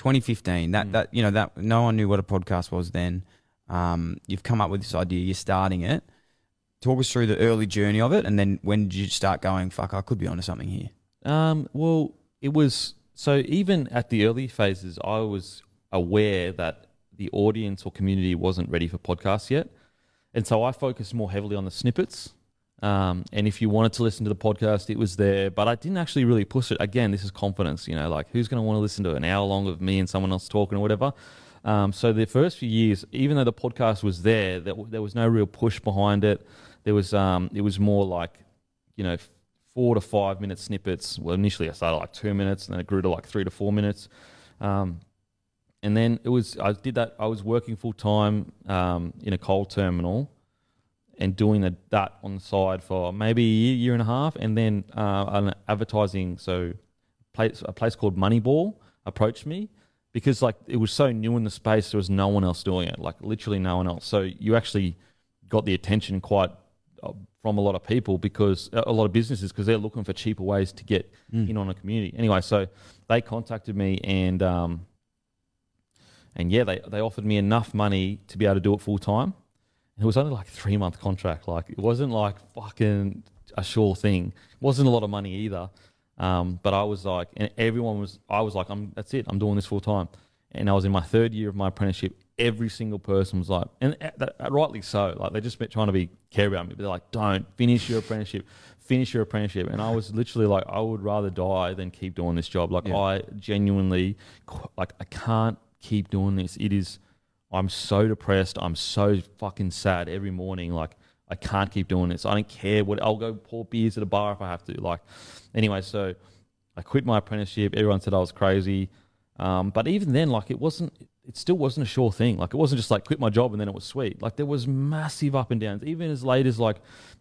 2015. That Mm. that you know that no one knew what a podcast was then. Um, you've come up with this idea. You're starting it. Talk us through the early journey of it, and then when did you start going? Fuck, I could be onto something here. Um, well, it was so even at the early phases, I was aware that the audience or community wasn't ready for podcasts yet, and so I focused more heavily on the snippets. Um, and if you wanted to listen to the podcast, it was there, but I didn't actually really push it. Again, this is confidence, you know, like who's going to want to listen to an hour long of me and someone else talking or whatever. Um, so the first few years, even though the podcast was there, there, there was no real push behind it. There was, um, it was more like, you know, four to five minute snippets. Well, initially I started like two minutes, and then it grew to like three to four minutes. Um, and then it was I did that. I was working full time um, in a coal terminal, and doing that, that on the side for maybe a year, year and a half, and then uh, an advertising. So, place a place called Moneyball approached me because like it was so new in the space, there was no one else doing it. Like literally no one else. So you actually got the attention quite uh, from a lot of people because a lot of businesses because they're looking for cheaper ways to get in on a community. Anyway, so they contacted me and um, and yeah, they they offered me enough money to be able to do it full time. And it was only like a three month contract. Like it wasn't like fucking a sure thing. It wasn't a lot of money either. Um, but I was like, and everyone was. I was like, I'm. That's it. I'm doing this full time. And I was in my third year of my apprenticeship. Every single person was like, and uh, that, rightly so. Like they just trying to be care about me, but they're like, don't finish your apprenticeship, finish your apprenticeship. And I was literally like, I would rather die than keep doing this job. Like Yeah. I genuinely, like I can't keep doing this. It is. I'm so depressed. I'm so fucking sad every morning. Like I can't keep doing this. I don't care what. I'll go pour beers at a bar if I have to. Like anyway, so I quit my apprenticeship. Everyone said I was crazy. Um, but even then, like it wasn't. It still wasn't a sure thing. Like it wasn't just like quit my job and then it was sweet. Like there was massive up and downs. Even as late as like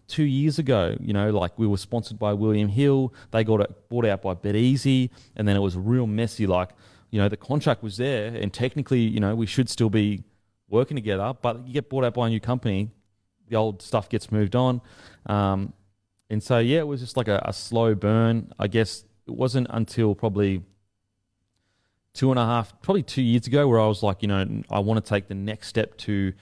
two years ago, you know, like we were sponsored by William Hill. They got it bought out by BetEasy, and then it was real messy. Like you know, the contract was there, and technically, you know, we should still be working together. But you get bought out by a new company, the old stuff gets moved on. Um, and so, yeah, it was just like a, a slow burn. I guess it wasn't until probably two and a half, probably two years ago, where I was like, you know, I want to take the next step to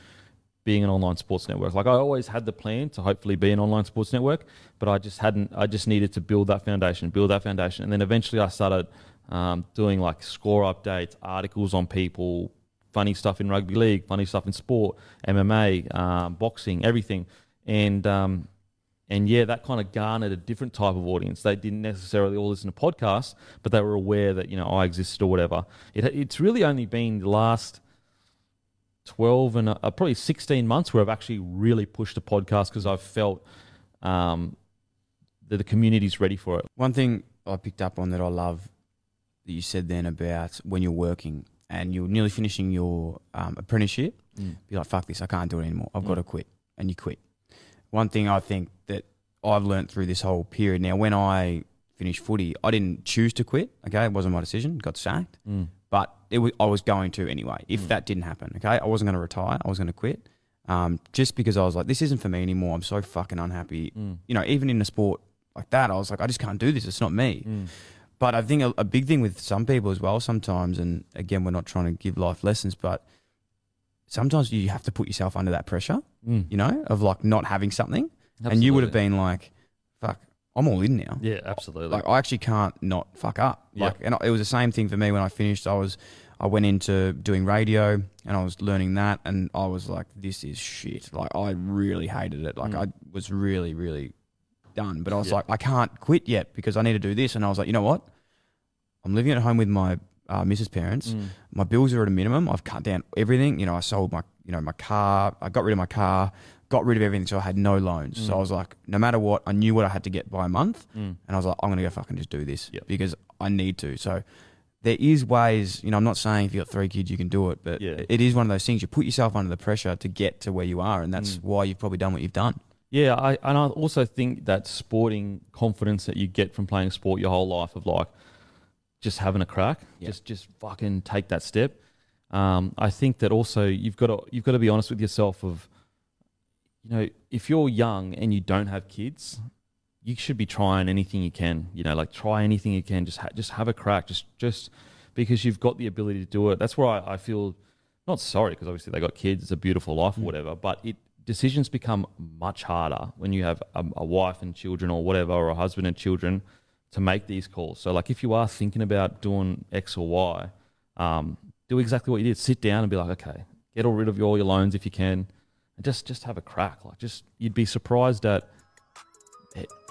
being an online sports network. Like I always had the plan to hopefully be an online sports network, but I just hadn't. I just needed to build that foundation, build that foundation, and then eventually I started um, doing like score updates, articles on people, funny stuff in rugby league, funny stuff in sport, MMA, um, boxing, everything, and um, and yeah, that kind of garnered a different type of audience. They didn't necessarily all listen to podcasts, but they were aware that you know I existed or whatever. It, it's really only been the last 12 and uh, probably 16 months where I've actually really pushed the podcast because I've felt um, that the community's ready for it. One thing I picked up on that I love that you said then about when you're working and you're nearly finishing your um, apprenticeship, be like, fuck this, I can't do it anymore. I've got to quit. And you quit. One thing I think that I've learned through this whole period now, when I finished footy, I didn't choose to quit. Okay. It wasn't my decision, got sacked. Mm. But it was, I was going to anyway. If that didn't happen, okay, I wasn't going to retire. I was going to quit. Um, just because I was like, this isn't for me anymore. I'm so fucking unhappy. Mm. You know, even in a sport like that, I was like, I just can't do this. It's not me. But I think a, a big thing with some people as well, sometimes, and again, we're not trying to give life lessons, but sometimes you have to put yourself under that pressure, Mm. you know, of like not having something. And you would have been like, fuck, I'm all in now. Yeah, absolutely. Like I actually can't not fuck up. Like, and it was the same thing for me when I finished. I was, I went into doing radio and I was learning that, and I was like, this is shit. Like I really hated it. Like Mm. I was really, really done. But I was Yeah. like, I can't quit yet because I need to do this. And I was like, you know what? I'm living at home with my uh, Mrs. Parents. Mm. My bills are at a minimum. I've cut down everything. You know, I sold my, you know, my car. I got rid of my car. Got rid of everything, so I had no loans. So Mm. I was like, no matter what, I knew what I had to get by a month. Mm. And I was like, I'm going to go fucking just do this Yep. because I need to. So there is ways, you know, I'm not saying if you've got three kids, you can do it, but Yeah. it is one of those things. You put yourself under the pressure to get to where you are. And that's Mm. why you've probably done what you've done. Yeah, I and I also think that sporting confidence that you get from playing sport your whole life of like just having a crack, Yeah. just just fucking take that step. Um, I think that also you've got to you've got to be honest with yourself of you know if you're young and you don't have kids, you should be trying anything you can. You know, like try anything you can. Just ha- just have a crack. Just just because you've got the ability to do it. That's where I, I feel not sorry because obviously they got kids, it's a beautiful life or whatever, but it decisions become much harder when you have a, a wife and children or whatever, or a husband and children to make these calls. So, like, if you are thinking about doing X or Y, um, do exactly what you did. Sit down and be like, okay, get all rid of all your loans if you can, and just just have a crack. Like, just you'd be surprised at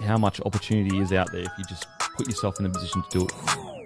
how much opportunity is out there if you just put yourself in a position to do it.